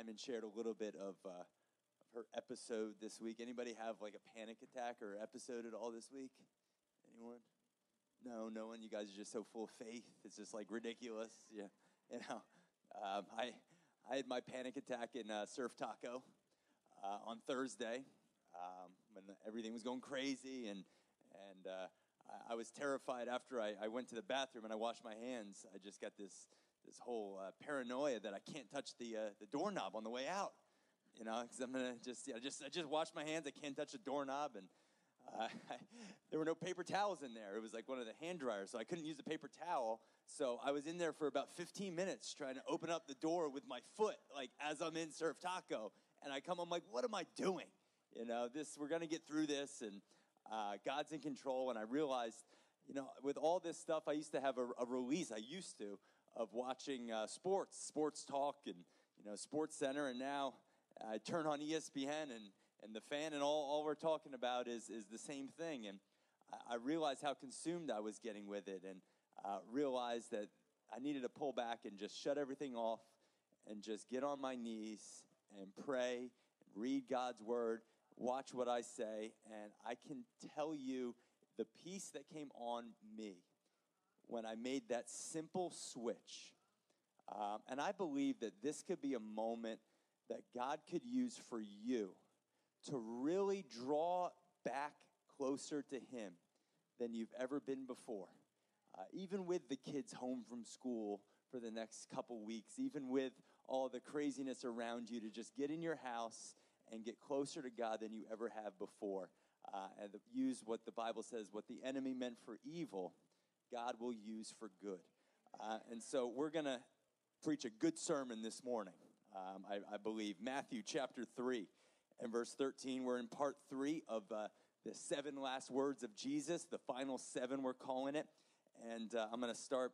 Diamond shared a little bit of, uh, of her episode this week. Anybody have like a panic attack or episode at all this week? Anyone? No, no one. You guys are just so full of faith. It's just like ridiculous. Yeah, you know. Um, I I had my panic attack in uh, Surf Taco uh, on Thursday um, when everything was going crazy and and uh, I, I was terrified after I, I went to the bathroom and I washed my hands. I just got this this whole uh, paranoia that I can't touch the uh, the doorknob on the way out. You know, because I'm gonna just you just I just wash my hands. I can't touch the doorknob, and uh, there were no paper towels in there. It was like one of the hand dryers, so I couldn't use the paper towel. So I was in there for about 15 minutes trying to open up the door with my foot, like as I'm in Surf Taco, and I come, I'm like, what am I doing? You know, this we're gonna get through this, and uh, God's in control. And I realized, you know, with all this stuff, I used to have a, a release. I used to of watching uh, sports, sports talk, and you know, Sports Center, and now I turn on ESPN and and the fan, and all, all we're talking about is is the same thing. And I, I realized how consumed I was getting with it, and uh, realized that I needed to pull back and just shut everything off, and just get on my knees and pray, and read God's word, watch what I say, and I can tell you the peace that came on me when I made that simple switch. Um, and I believe that this could be a moment that God could use for you to really draw back closer to Him than you've ever been before. Uh, even with the kids home from school for the next couple weeks, even with all the craziness around you, to just get in your house and get closer to God than you ever have before. Uh, and use what the Bible says, what the enemy meant for evil, God will use for good. Uh, and so we're going to preach a good sermon this morning, um, I, I, believe. Matthew chapter 3 and verse 13. We're in part 3 of uh, the seven last words of Jesus, the final seven, we're calling it. And uh, I'm going to start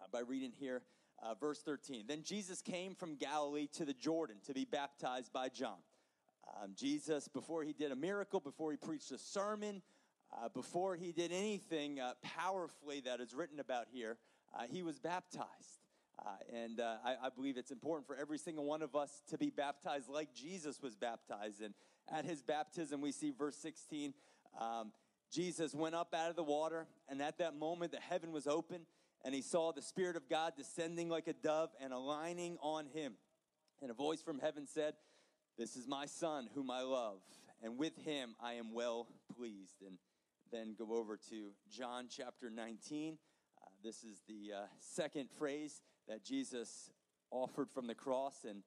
uh, by reading here. Uh, verse 13. Then Jesus came from Galilee to the Jordan to be baptized by John. Um, Jesus, before he did a miracle, before he preached a sermon, uh, before he did anything uh, powerfully that is written about here, uh, he was baptized. Uh, and uh, I, I, believe it's important for every single one of us to be baptized like Jesus was baptized. And at his baptism, we see verse 16 um, Jesus went up out of the water, and at that moment, the heaven was open, and he saw the Spirit of God descending like a dove and aligning on him. And a voice from heaven said, This is my Son, whom I love, and with him I am well pleased. And then go over to John chapter 19. Uh, this is the uh, second phrase that Jesus offered from the cross. And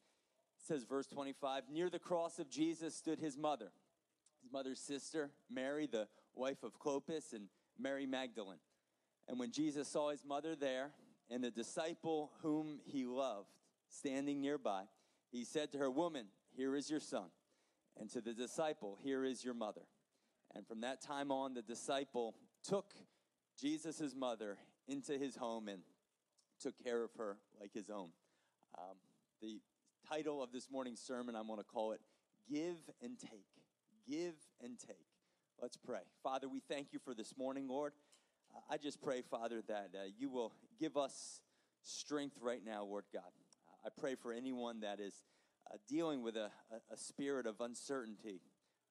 says, verse 25 Near the cross of Jesus stood his mother, his mother's sister, Mary, the wife of Clopas, and Mary Magdalene. And when Jesus saw his mother there and the disciple whom he loved standing nearby, he said to her, Woman, here is your son. And to the disciple, Here is your mother. And from that time on, the disciple took Jesus' mother into his home and took care of her like his own. Um, the title of this morning's sermon, I'm going to call it Give and Take. Give and Take. Let's pray. Father, we thank you for this morning, Lord. Uh, I just pray, Father, that uh, you will give us strength right now, Lord God. Uh, I pray for anyone that is uh, dealing with a, a, a spirit of uncertainty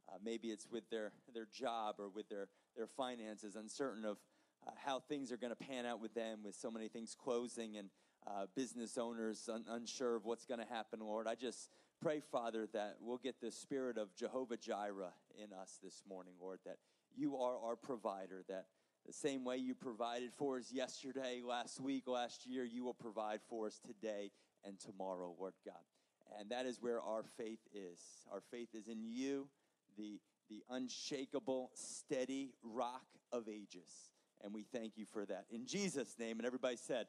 uh, maybe it's with their, their job or with their, their finances, uncertain of uh, how things are going to pan out with them, with so many things closing and uh, business owners un- unsure of what's going to happen, Lord. I just pray, Father, that we'll get the spirit of Jehovah Jireh in us this morning, Lord, that you are our provider, that the same way you provided for us yesterday, last week, last year, you will provide for us today and tomorrow, Lord God. And that is where our faith is. Our faith is in you the, the unshakable, steady rock of ages. And we thank you for that. In Jesus' name, and everybody said,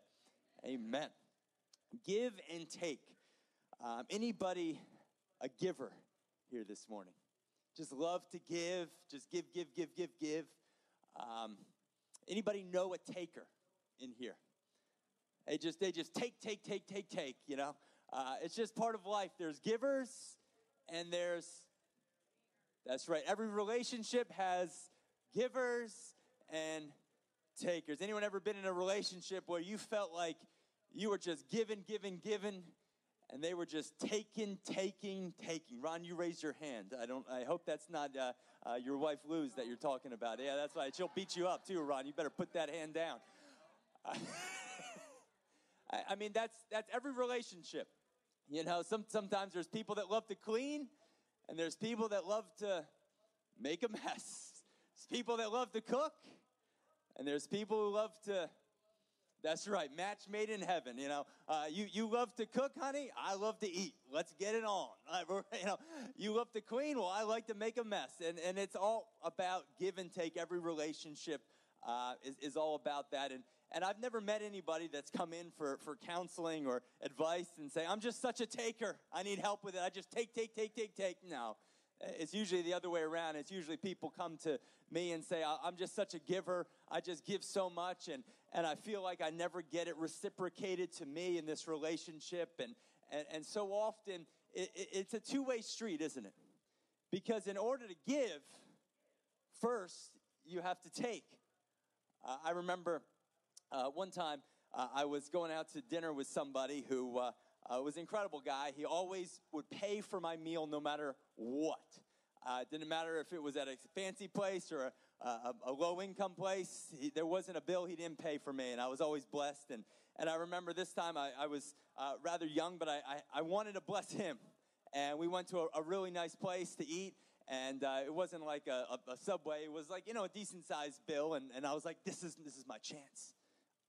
Amen. Give and take. Um, anybody a giver here this morning? Just love to give. Just give, give, give, give, give. Um, anybody know a taker in here? They just they just take, take, take, take, take. You know, uh, it's just part of life. There's givers and there's that's right. Every relationship has givers and takers. Anyone ever been in a relationship where you felt like you were just giving, giving, giving, and they were just taking, taking, taking. Ron, you raised your hand. I don't. I hope that's not uh, uh, your wife Luz that you're talking about. Yeah, that's right. She'll beat you up too, Ron. You better put that hand down. I mean, that's that's every relationship. You know, some, sometimes there's people that love to clean, and there's people that love to make a mess. There's people that love to cook, and there's people who love to that's right, match made in heaven. You know, uh, you you love to cook, honey. I love to eat. Let's get it on. you know, you love to clean. Well, I like to make a mess, and and it's all about give and take. Every relationship uh, is is all about that. And and I've never met anybody that's come in for for counseling or advice and say, I'm just such a taker. I need help with it. I just take, take, take, take, take. No. It's usually the other way around. It's usually people come to me and say, I'm just such a giver. I just give so much, and, and I feel like I never get it reciprocated to me in this relationship. And, and, and so often, it, it, it's a two way street, isn't it? Because in order to give, first, you have to take. Uh, I remember uh, one time uh, I was going out to dinner with somebody who uh, uh, was an incredible guy. He always would pay for my meal no matter what. Uh, it didn't matter if it was at a fancy place or a, a, a low income place. He, there wasn't a bill he didn't pay for me, and I was always blessed. And, and I remember this time I, I was uh, rather young, but I, I, I, wanted to bless him. And we went to a, a really nice place to eat, and uh, it wasn't like a, a, subway. It was like you know a decent sized bill, and, and I was like, this is this is my chance.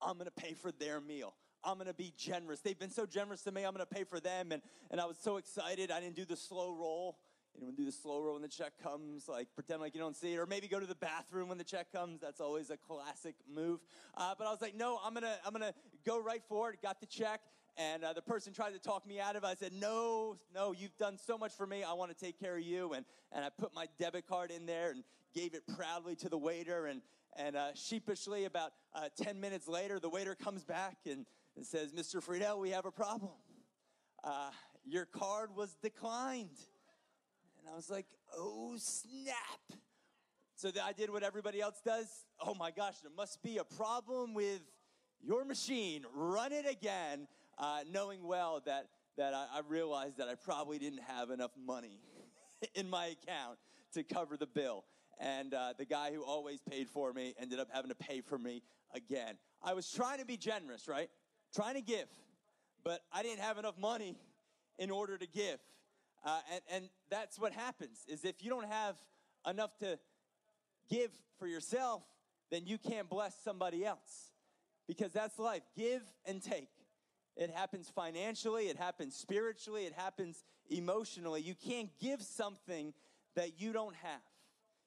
I'm gonna pay for their meal. I'm to be generous. They've been so generous to me. I'm to pay for them. And, and I was so excited. I didn't do the slow roll. Anyone do the slow roll when the check comes? Like pretend like you don't see it, or maybe go to the bathroom when the check comes. That's always a classic move. Uh, but I was like, no, I'm gonna I'm gonna go right for it. Got the check, and uh, the person tried to talk me out of it. I said, no, no, you've done so much for me. I want to take care of you. And and I put my debit card in there and gave it proudly to the waiter. And and uh, sheepishly, about uh, ten minutes later, the waiter comes back and and says, Mr. Friedel, we have a problem. Uh, your card was declined. And I was like, oh, snap. So I did what everybody else does. Oh my gosh, there must be a problem with your machine. Run it again, uh, knowing well that, that I, I realized that I probably didn't have enough money in my account to cover the bill. And uh, the guy who always paid for me ended up having to pay for me again. I was trying to be generous, right? trying to give, but I didn't have enough money in order to give. Uh, and, and that's what happens is if you don't have enough to give for yourself, then you can't bless somebody else because that's life. Give and take. It happens financially, it happens spiritually, it happens emotionally. You can't give something that you don't have.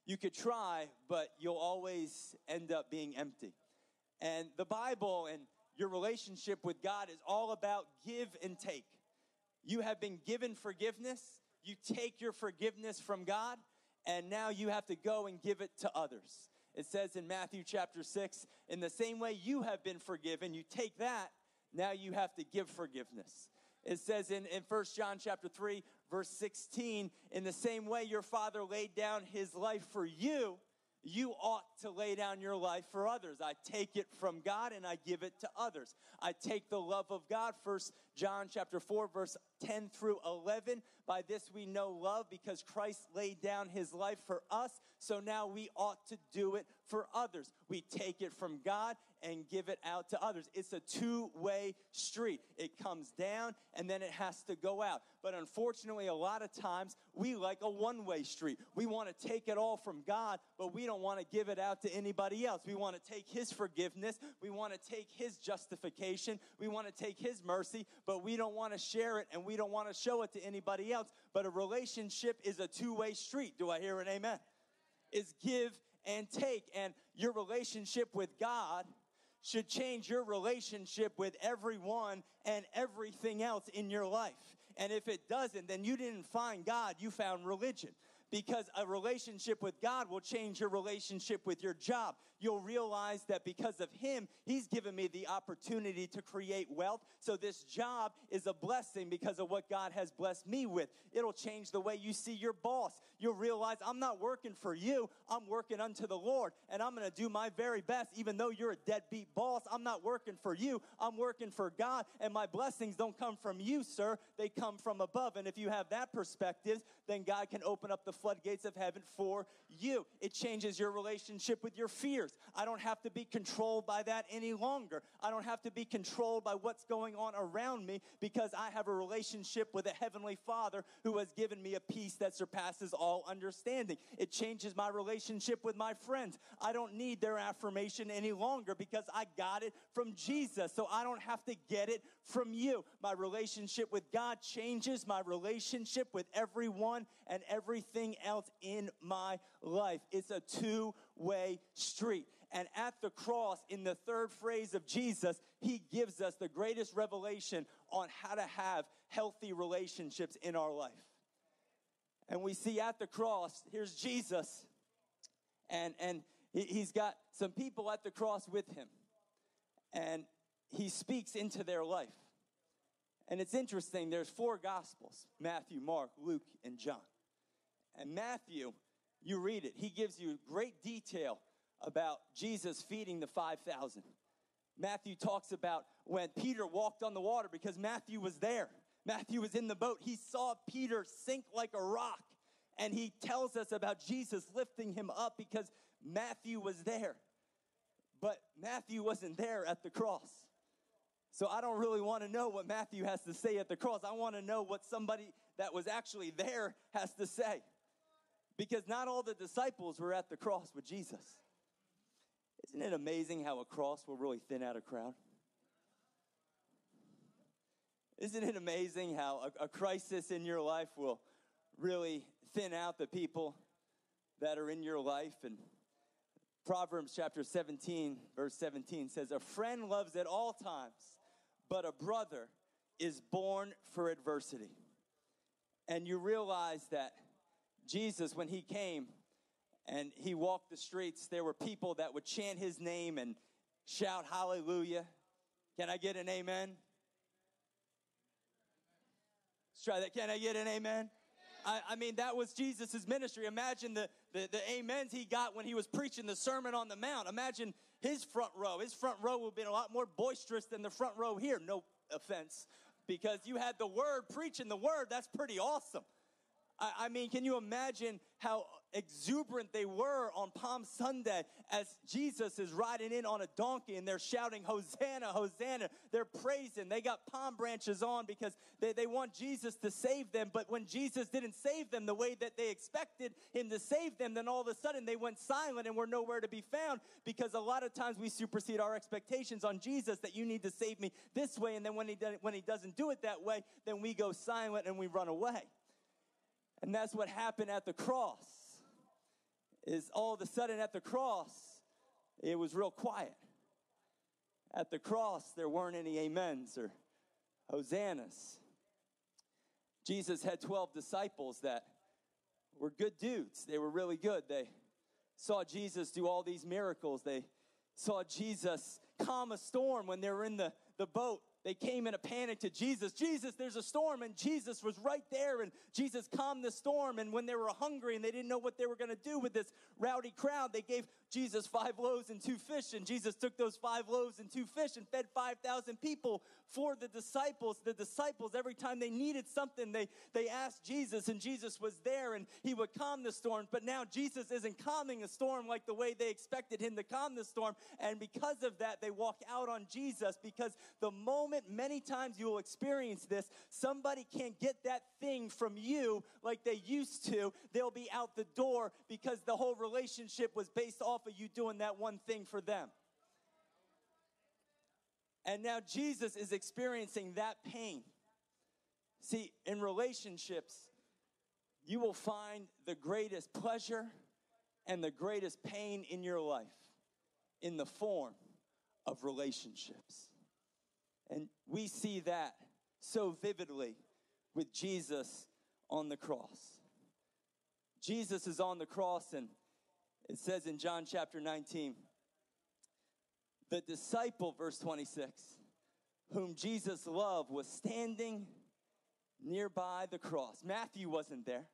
You could try, but you'll always end up being empty. And the Bible and your relationship with God is all about give and take. You have been given forgiveness, you take your forgiveness from God, and now you have to go and give it to others. It says in Matthew chapter 6, in the same way you have been forgiven, you take that, now you have to give forgiveness. It says in, in 1 John chapter 3, verse 16, in the same way your father laid down his life for you, you ought to lay down your life for others. I take it from God and I give it to others. I take the love of God, First John chapter 4 verse 10 through 11. By this we know love because Christ laid down his life for us, so now we ought to do it for others. We take it from God and give it out to others. It's a two way street. It comes down and then it has to go out. But unfortunately, a lot of times we like a one way street. We want to take it all from God, but we don't want to give it out to anybody else. We want to take His forgiveness, we want to take His justification, we want to take His mercy, but we don't want to share it and we don't want to show it to anybody else. But a relationship is a two way street. Do I hear an amen? Is give and take. And your relationship with God should change your relationship with everyone and everything else in your life. And if it doesn't, then you didn't find God, you found religion. Because a relationship with God will change your relationship with your job. You'll realize that because of Him, He's given me the opportunity to create wealth. So this job is a blessing because of what God has blessed me with. It'll change the way you see your boss. You'll realize I'm not working for you, I'm working unto the Lord, and I'm going to do my very best, even though you're a deadbeat boss. I'm not working for you, I'm working for God, and my blessings don't come from you, sir. They come from above. And if you have that perspective, then God can open up the floodgates of heaven for you. It changes your relationship with your fears. I don't have to be controlled by that any longer. I don't have to be controlled by what's going on around me because I have a relationship with a heavenly Father who has given me a peace that surpasses all understanding. It changes my relationship with my friends. I don't need their affirmation any longer because I got it from Jesus. So I don't have to get it from you. My relationship with God changes my relationship with everyone and everything else in my life. It's a two way street. And at the cross, in the third phrase of Jesus, he gives us the greatest revelation on how to have healthy relationships in our life. And we see at the cross, here's Jesus, and, and he's got some people at the cross with him. And he speaks into their life. And it's interesting, there's four gospels Matthew, Mark, Luke, and John. And Matthew, you read it, he gives you great detail about Jesus feeding the 5,000. Matthew talks about when Peter walked on the water because Matthew was there. Matthew was in the boat. He saw Peter sink like a rock. And he tells us about Jesus lifting him up because Matthew was there. But Matthew wasn't there at the cross. So I don't really want to know what Matthew has to say at the cross. I want to know what somebody that was actually there has to say because not all the disciples were at the cross with Jesus. Isn't it amazing how a cross will really thin out a crowd? Isn't it amazing how a, a, crisis in your life will really thin out the people that are in your life? And Proverbs chapter 17, verse 17 says, A friend loves at all times, but a brother is born for adversity. And you realize that Jesus, when he came and he walked the streets, there were people that would chant his name and shout hallelujah. Can I get an amen? Let's try that. Can I get an amen? I, I, mean, that was Jesus' ministry. Imagine the, the, the amens he got when he was preaching the Sermon on the Mount. Imagine his front row. His front row would have been a lot more boisterous than the front row here. No offense, because you had the word preaching the word. That's pretty awesome. I, I mean, can you imagine how exuberant they were on Palm Sunday as Jesus is riding in on a donkey and they're shouting, Hosanna, Hosanna. They're praising. They got palm branches on because they, they want Jesus to save them. But when Jesus didn't save them the way that they expected him to save them, then all of a sudden they went silent and were nowhere to be found because a lot of times we supersede our expectations on Jesus that you need to save me this way. And then when he, when he doesn't do it that way, then we go silent and we run away. And that's what happened at the cross. Is all of a sudden at the cross, it was real quiet. At the cross, there weren't any amens or hosannas. Jesus had 12 disciples that were good dudes. They were really good. They saw Jesus do all these miracles. They saw Jesus calm a storm when they were in the, the boat they came in a panic to Jesus. Jesus, there's a storm. And Jesus was right there. And Jesus calmed the storm. And when they were hungry and they didn't know what they were going to do with this rowdy crowd, they gave Jesus five loaves and two fish. And Jesus took those five loaves and two fish and fed 5,000 people for the disciples. The disciples, every time they needed something, they, they asked Jesus. And Jesus was there and he would calm the storm. But now Jesus isn't calming a storm like the way they expected him to calm the storm. And because of that, they walk out on Jesus because the moment moment, many times you will experience this. Somebody can't get that thing from you like they used to. They'll be out the door because the whole relationship was based off of you doing that one thing for them. And now Jesus is experiencing that pain. See, in relationships, you will find the greatest pleasure and the greatest pain in your life in the form of relationships. And we see that so vividly with Jesus on the cross. Jesus is on the cross, and it says in John chapter 19, the disciple, verse 26, whom Jesus loved, was standing nearby the cross. Matthew wasn't there,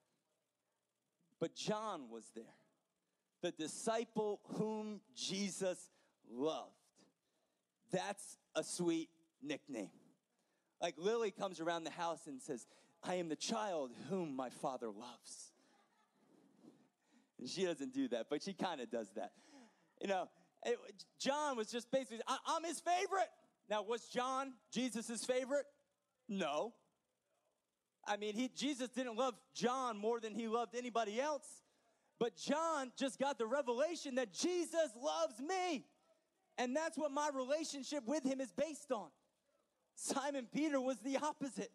but John was there. The disciple whom Jesus loved. That's a sweet nickname. Like Lily comes around the house and says, I am the child whom my father loves. She doesn't do that, but she kind of does that. You know, it, John was just basically, I, I'm his favorite. Now, was John Jesus' favorite? No. I mean, he, Jesus didn't love John more than he loved anybody else. But John just got the revelation that Jesus loves me. And that's what my relationship with him is based on. Simon Peter was the opposite.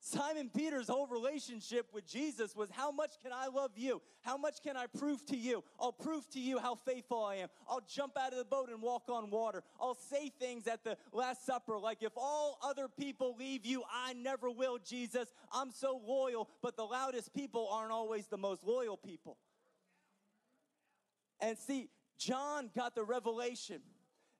Simon Peter's whole relationship with Jesus was how much can I love you? How much can I prove to you? I'll prove to you how faithful I am. I'll jump out of the boat and walk on water. I'll say things at the Last Supper like, if all other people leave you, I never will, Jesus. I'm so loyal, but the loudest people aren't always the most loyal people. And see, John got the revelation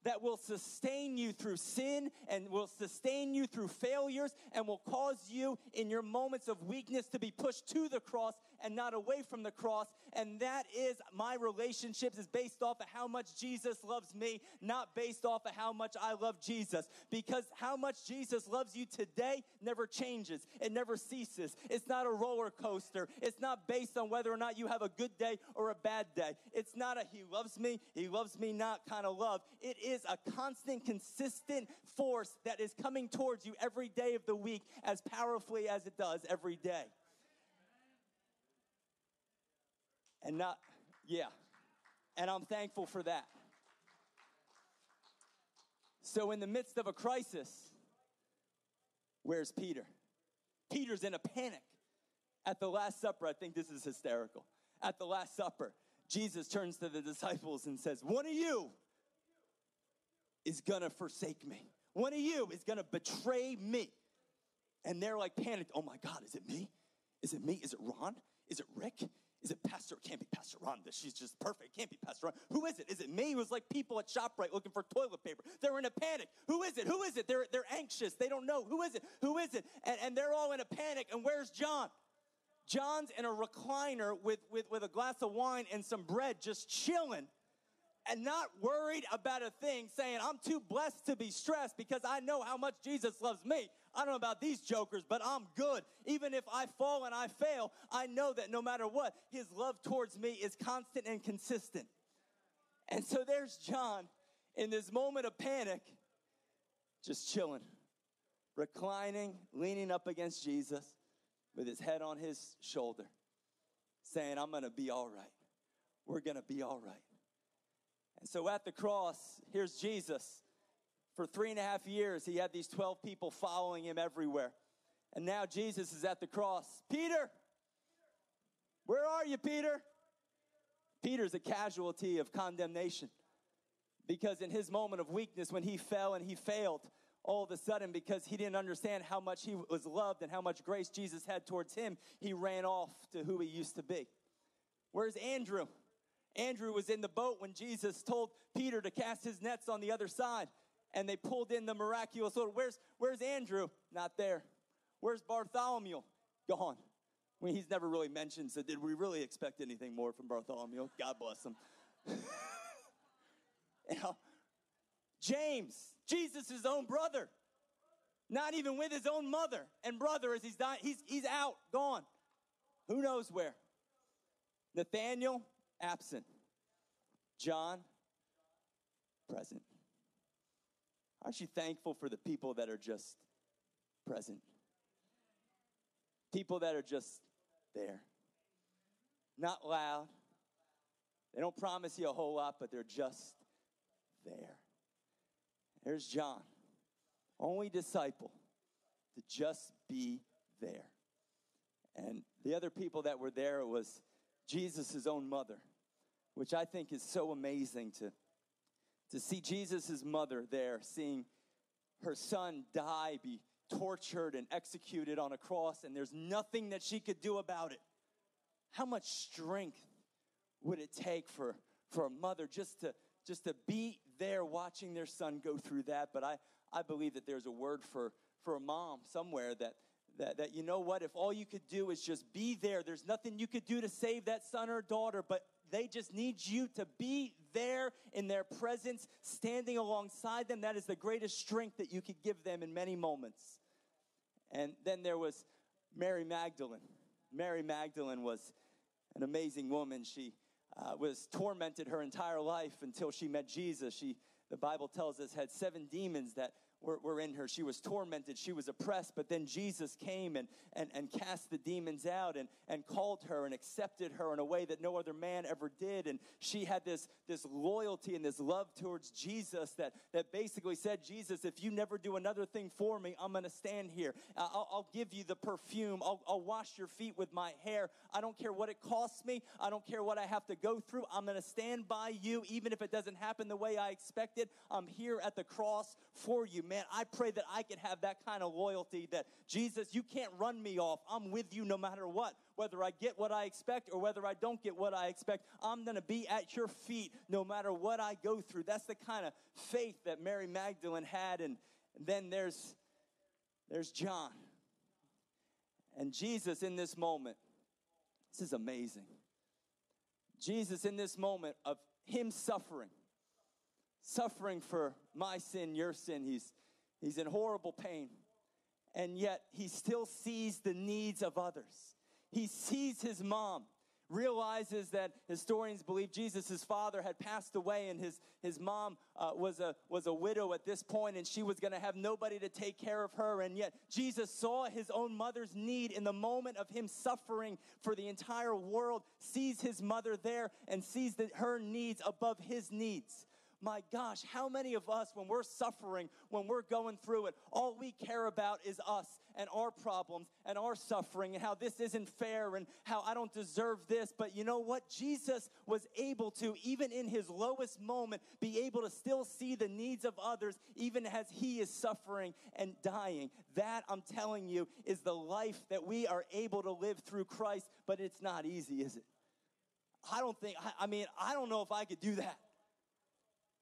that will sustain you through sin and will sustain you through failures and will cause you in your moments of weakness to be pushed to the cross and not away from the cross. And that is my relationships is based off of how much Jesus loves me, not based off of how much I love Jesus. Because how much Jesus loves you today never changes. It never ceases. It's not a roller coaster. It's not based on whether or not you have a good day or a bad day. It's not a he loves me, he loves me not kind of love. It is a constant, consistent force that is coming towards you every day of the week as powerfully as it does every day. And not, yeah. And I'm thankful for that. So, in the midst of a crisis, where's Peter? Peter's in a panic. At the Last Supper, I think this is hysterical. At the Last Supper, Jesus turns to the disciples and says, One of you is gonna forsake me. One of you is gonna betray me. And they're like panicked. Oh my God, is it me? Is it me? Is it Ron? Is it Rick? Is it Pastor? It can't be Pastor Rhonda. She's just perfect. It can't be Pastor Ron. Who is it? Is it me? It was like people at ShopRite looking for toilet paper. They're in a panic. Who is it? Who is it? They're, they're anxious. They don't know. Who is it? Who is it? And, and they're all in a panic. And where's John? John's in a recliner with, with, with a glass of wine and some bread, just chilling and not worried about a thing, saying, I'm too blessed to be stressed because I know how much Jesus loves me. I don't know about these jokers, but I'm good. Even if I fall and I fail, I know that no matter what, his love towards me is constant and consistent. And so there's John in this moment of panic, just chilling, reclining, leaning up against Jesus with his head on his shoulder, saying, I'm gonna be all right. We're gonna be all right. And so at the cross, here's Jesus. For three and a half years, he had these 12 people following him everywhere. And now Jesus is at the cross. Peter, where are you, Peter? Peter's a casualty of condemnation because in his moment of weakness, when he fell and he failed, all of a sudden, because he didn't understand how much he was loved and how much grace Jesus had towards him, he ran off to who he used to be. Where's Andrew? Andrew was in the boat when Jesus told Peter to cast his nets on the other side, and they pulled in the miraculous order. Where's, where's Andrew? Not there. Where's Bartholomew? Gone. I mean, he's never really mentioned, so did we really expect anything more from Bartholomew? God bless him. you know, James, Jesus' own brother, not even with his own mother and brother as he's dying, he's, he's out, gone. Who knows where? Nathaniel, absent. John, present. Aren't you thankful for the people that are just present? People that are just there. Not loud. They don't promise you a whole lot, but they're just there. There's John, only disciple to just be there. And the other people that were there was Jesus' own mother, which I think is so amazing to, to see Jesus' mother there, seeing her son die, be tortured and executed on a cross, and there's nothing that she could do about it. how much strength would it take for, for a mother just to, just to be there watching their son go through that? But I, I believe that there's a word for, for a mom somewhere that, that, that you know what, if all you could do is just be there, there's nothing you could do to save that son or daughter, but they just need you to be there in their presence, standing alongside them. That is the greatest strength that you could give them in many moments. And then there was Mary Magdalene. Mary Magdalene was an amazing woman. She uh, was tormented her entire life until she met Jesus. She, the Bible tells us, had seven demons that were, were in her. She was tormented, she was oppressed, but then Jesus came and, and, and cast the demons out and, and called her and accepted her in a way that no other man ever did. And she had this, this loyalty and this love towards Jesus that, that basically said, Jesus, if you never do another thing for me, I'm going to stand here. I'll, I'll, give you the perfume. I'll, I'll wash your feet with my hair. I don't care what it costs me. I don't care what I have to go through. I'm going to stand by you, even if it doesn't happen the way I expected. I'm here at the cross for you man, I pray that I could have that kind of loyalty that Jesus, you can't run me off. I'm with you no matter what. Whether I get what I expect or whether I don't get what I expect, I'm going to be at your feet no matter what I go through. That's the kind of faith that Mary Magdalene had. And then there's, there's John. And Jesus in this moment, this is amazing. Jesus in this moment of him suffering, suffering for my sin, your sin. He's, he's in horrible pain. And yet he still sees the needs of others. He sees his mom realizes that historians believe Jesus' father had passed away and his, his mom uh, was, a, was a widow at this point and she was going to have nobody to take care of her. And yet Jesus saw his own mother's need in the moment of him suffering for the entire world, sees his mother there and sees that her needs above his needs my gosh, how many of us, when we're suffering, when we're going through it, all we care about is us and our problems and our suffering and how this isn't fair and how I don't deserve this. But you know what? Jesus was able to, even in his lowest moment, be able to still see the needs of others, even as he is suffering and dying. That, I'm telling you, is the life that we are able to live through Christ, but it's not easy, is it? I don't think, I, mean, I don't know if I could do that.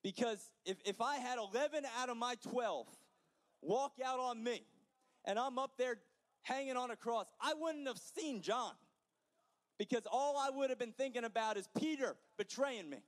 Because if, if I had 11 out of my 12 walk out on me and I'm up there hanging on a cross, I wouldn't have seen John. Because all I would have been thinking about is Peter betraying me.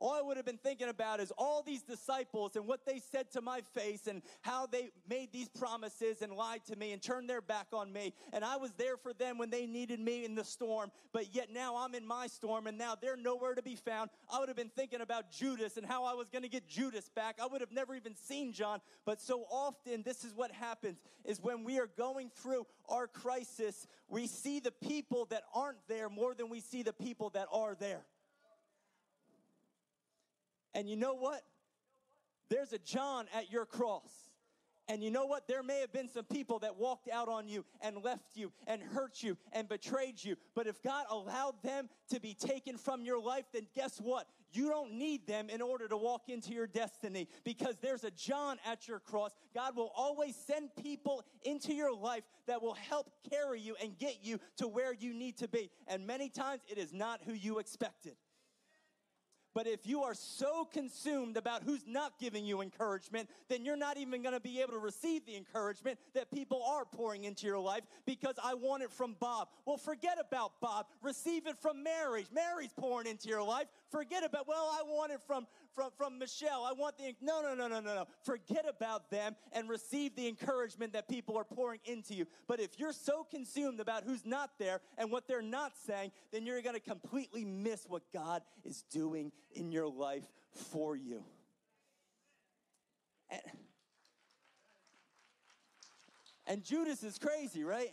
All I would have been thinking about is all these disciples and what they said to my face and how they made these promises and lied to me and turned their back on me. And I was there for them when they needed me in the storm, but yet now I'm in my storm and now they're nowhere to be found. I would have been thinking about Judas and how I was going to get Judas back. I would have never even seen John. But so often, this is what happens is when we are going through our crisis, we see the people that aren't there more than we see the people that are there. And you know what? There's a John at your cross. And you know what? There may have been some people that walked out on you and left you and hurt you and betrayed you. But if God allowed them to be taken from your life, then guess what? You don't need them in order to walk into your destiny because there's a John at your cross. God will always send people into your life that will help carry you and get you to where you need to be. And many times it is not who you expected. But if you are so consumed about who's not giving you encouragement, then you're not even going to be able to receive the encouragement that people are pouring into your life because I want it from Bob. Well, forget about Bob. Receive it from Mary. Mary's pouring into your life. Forget about, well, I want it from, from, from Michelle. I want the, no, no, no, no, no, no. Forget about them and receive the encouragement that people are pouring into you. But if you're so consumed about who's not there and what they're not saying, then you're going to completely miss what God is doing in your life for you. And, and Judas is crazy, right?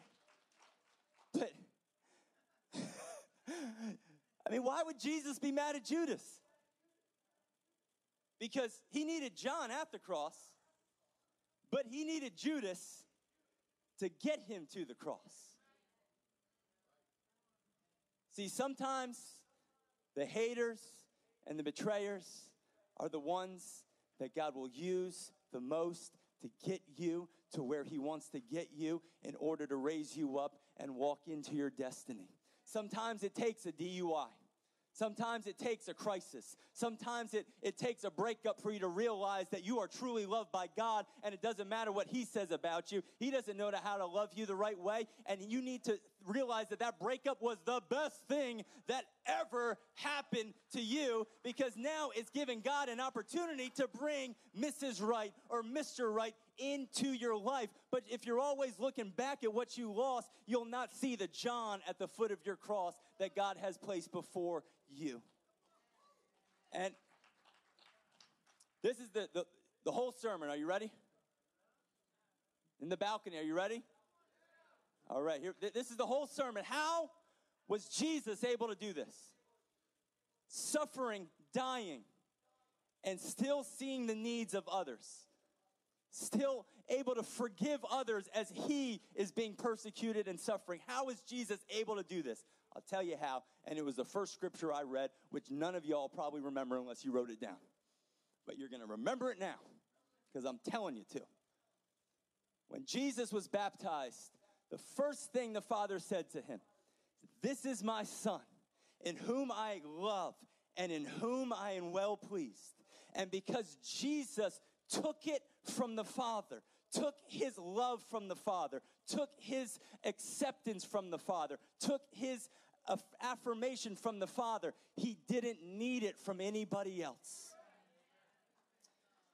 But I mean, why would Jesus be mad at Judas? Because he needed John at the cross, but he needed Judas to get him to the cross. See, sometimes the haters and the betrayers are the ones that God will use the most to get you to where He wants to get you in order to raise you up and walk into your destiny. sometimes it takes a DUI. Sometimes it takes a crisis. Sometimes it, it takes a breakup for you to realize that you are truly loved by God and it doesn't matter what He says about you. He doesn't know how to love you the right way. And you need to realize that that breakup was the best thing that ever happened to you because now it's giving God an opportunity to bring Mrs. Right or Mr. Right into your life. But if you're always looking back at what you lost, you'll not see the John at the foot of your cross that God has placed before you. And this is the, the, the whole sermon. Are you ready? In the balcony, are you ready? All right, here, this is the whole sermon. How was Jesus able to do this? Suffering, dying, and still seeing the needs of others. Still able to forgive others as he is being persecuted and suffering. How is Jesus able to do this? I'll tell you how. And it was the first scripture I read, which none of y'all probably remember unless you wrote it down. But you're going to remember it now because I'm telling you to. When Jesus was baptized, the first thing the Father said to him, This is my Son, in whom I love and in whom I am well pleased. And because Jesus took it from the Father, took his love from the Father, took his acceptance from the Father, took his affirmation from the Father, he didn't need it from anybody else.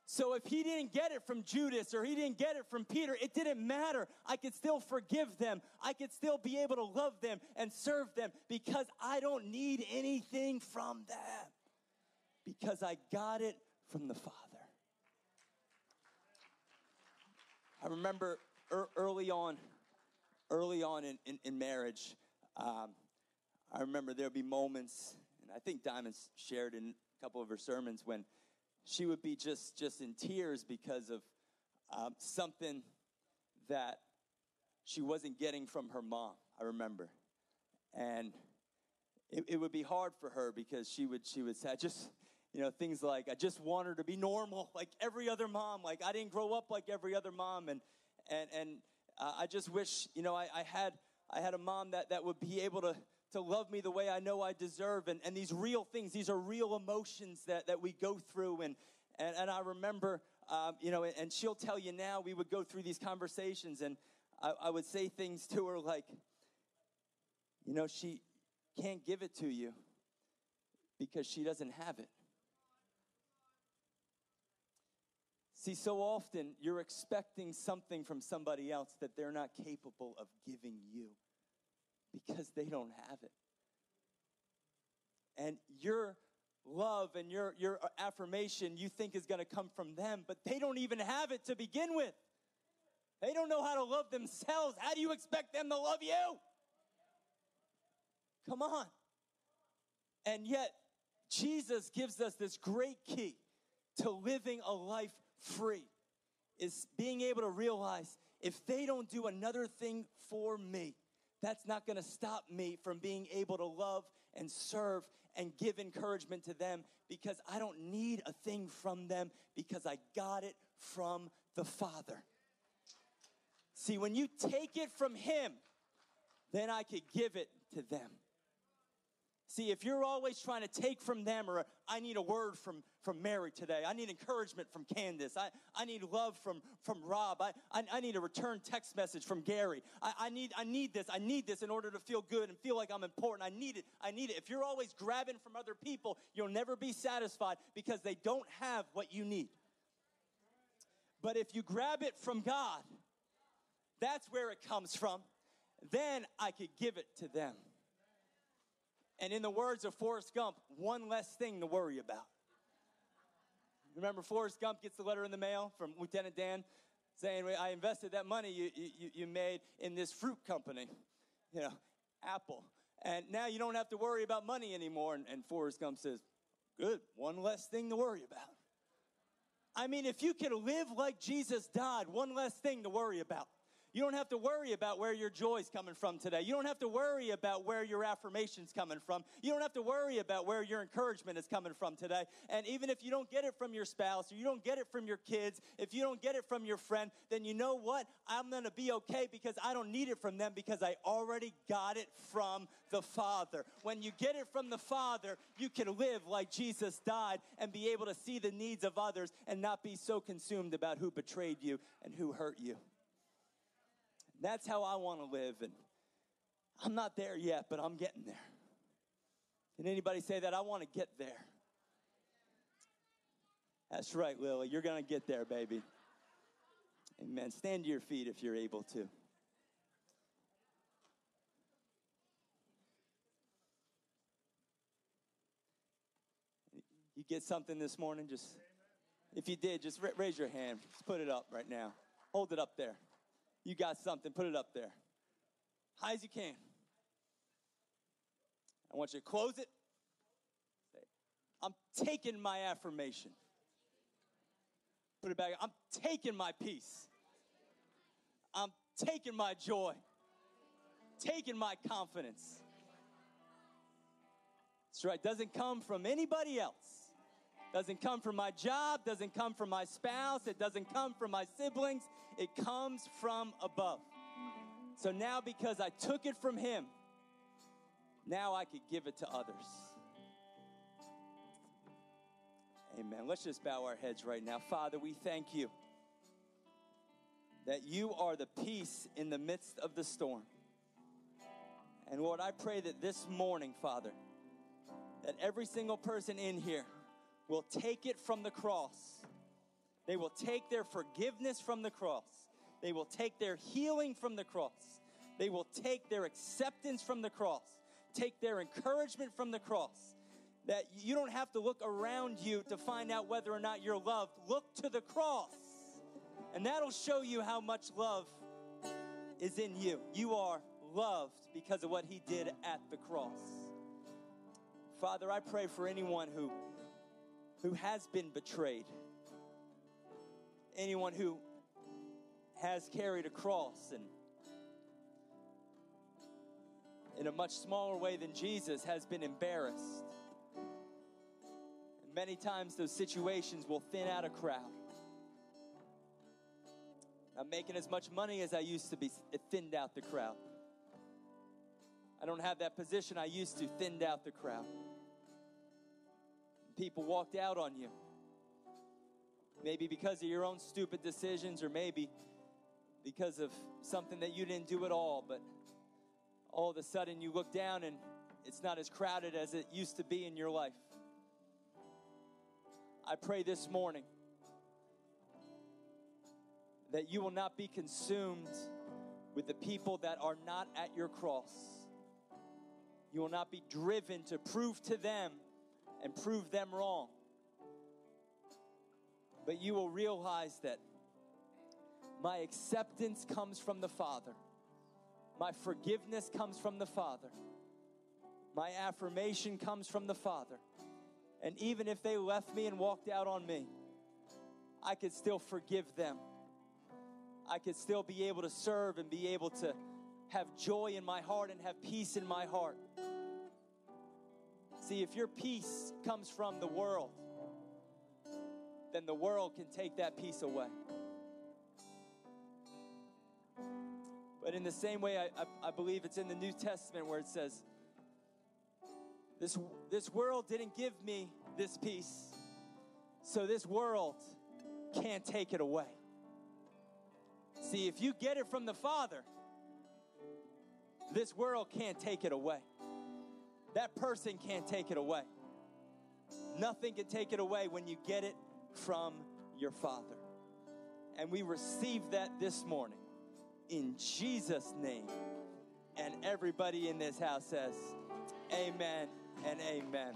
So if he didn't get it from Judas or he didn't get it from Peter, it didn't matter. I could still forgive them. I could still be able to love them and serve them because I don't need anything from them because I got it from the Father. I remember early on, early on in, in, in marriage, um, I remember there'd be moments, and I think Diamond's shared in a couple of her sermons when she would be just just in tears because of um, something that she wasn't getting from her mom. I remember, and it, it would be hard for her because she would she would say, I just you know things like I just want her to be normal like every other mom. Like I didn't grow up like every other mom, and and and uh, I just wish you know I, I had I had a mom that that would be able to to love me the way I know I deserve. And, and these real things, these are real emotions that, that we go through. And, and, and I remember, um, you know, and she'll tell you now, we would go through these conversations and I, I would say things to her like, you know, she can't give it to you because she doesn't have it. See, so often you're expecting something from somebody else that they're not capable of giving you because they don't have it. And your love and your, your affirmation you think is going to come from them, but they don't even have it to begin with. They don't know how to love themselves. How do you expect them to love you? Come on. And yet, Jesus gives us this great key to living a life free is being able to realize if they don't do another thing for me, that's not going to stop me from being able to love and serve and give encouragement to them because I don't need a thing from them because I got it from the Father. See, when you take it from Him, then I could give it to them. See, if you're always trying to take from them, or I need a word from, from Mary today, I need encouragement from Candace, I, I need love from, from Rob, I, I, I need a return text message from Gary, I, I, need, I need this, I need this in order to feel good and feel like I'm important. I need it, I need it. If you're always grabbing from other people, you'll never be satisfied because they don't have what you need. But if you grab it from God, that's where it comes from, then I could give it to them. And in the words of Forrest Gump, one less thing to worry about. Remember, Forrest Gump gets the letter in the mail from Lieutenant Dan saying, I invested that money you, you, you made in this fruit company, you know, Apple. And now you don't have to worry about money anymore. And, and Forrest Gump says, Good, one less thing to worry about. I mean, if you could live like Jesus died, one less thing to worry about. You don't have to worry about where your joy's coming from today. You don't have to worry about where your affirmation's coming from. You don't have to worry about where your encouragement is coming from today. And even if you don't get it from your spouse or you don't get it from your kids, if you don't get it from your friend, then you know what? I'm going to be okay because I don't need it from them because I already got it from the Father. When you get it from the Father, you can live like Jesus died and be able to see the needs of others and not be so consumed about who betrayed you and who hurt you. That's how I want to live. And I'm not there yet, but I'm getting there. Can anybody say that? I want to get there. That's right, Lily. You're going to get there, baby. Amen. Stand to your feet if you're able to. You get something this morning? Just if you did, just raise your hand. Just put it up right now. Hold it up there. You got something, put it up there. High as you can. I want you to close it. Say, I'm taking my affirmation. Put it back. I'm taking my peace. I'm taking my joy. Taking my confidence. That's right. Doesn't come from anybody else. Doesn't come from my job, doesn't come from my spouse, it doesn't come from my siblings, it comes from above. So now, because I took it from Him, now I could give it to others. Amen. Let's just bow our heads right now. Father, we thank you that you are the peace in the midst of the storm. And Lord, I pray that this morning, Father, that every single person in here will take it from the cross. They will take their forgiveness from the cross. They will take their healing from the cross. They will take their acceptance from the cross, take their encouragement from the cross. That you don't have to look around you to find out whether or not you're loved. Look to the cross, and that'll show you how much love is in you. You are loved because of what He did at the cross. Father, I pray for anyone who who has been betrayed, anyone who has carried a cross and in a much smaller way than Jesus has been embarrassed. And many times those situations will thin out a crowd. I'm making as much money as I used to be, it thinned out the crowd. I don't have that position I used to, thinned out the crowd people walked out on you. Maybe because of your own stupid decisions, or maybe because of something that you didn't do at all, but all of a sudden you look down and it's not as crowded as it used to be in your life. I pray this morning that you will not be consumed with the people that are not at your cross. You will not be driven to prove to them and prove them wrong. But you will realize that my acceptance comes from the Father, my forgiveness comes from the Father, my affirmation comes from the Father. And even if they left me and walked out on me, I could still forgive them. I could still be able to serve and be able to have joy in my heart and have peace in my heart. See, if your peace comes from the world, then the world can take that peace away. But in the same way, I, I, I, believe it's in the New Testament where it says, this, this world didn't give me this peace, so this world can't take it away. See, if you get it from the Father, this world can't take it away. That person can't take it away. Nothing can take it away when you get it from your Father. And we receive that this morning in Jesus' name. And everybody in this house says, Amen and amen.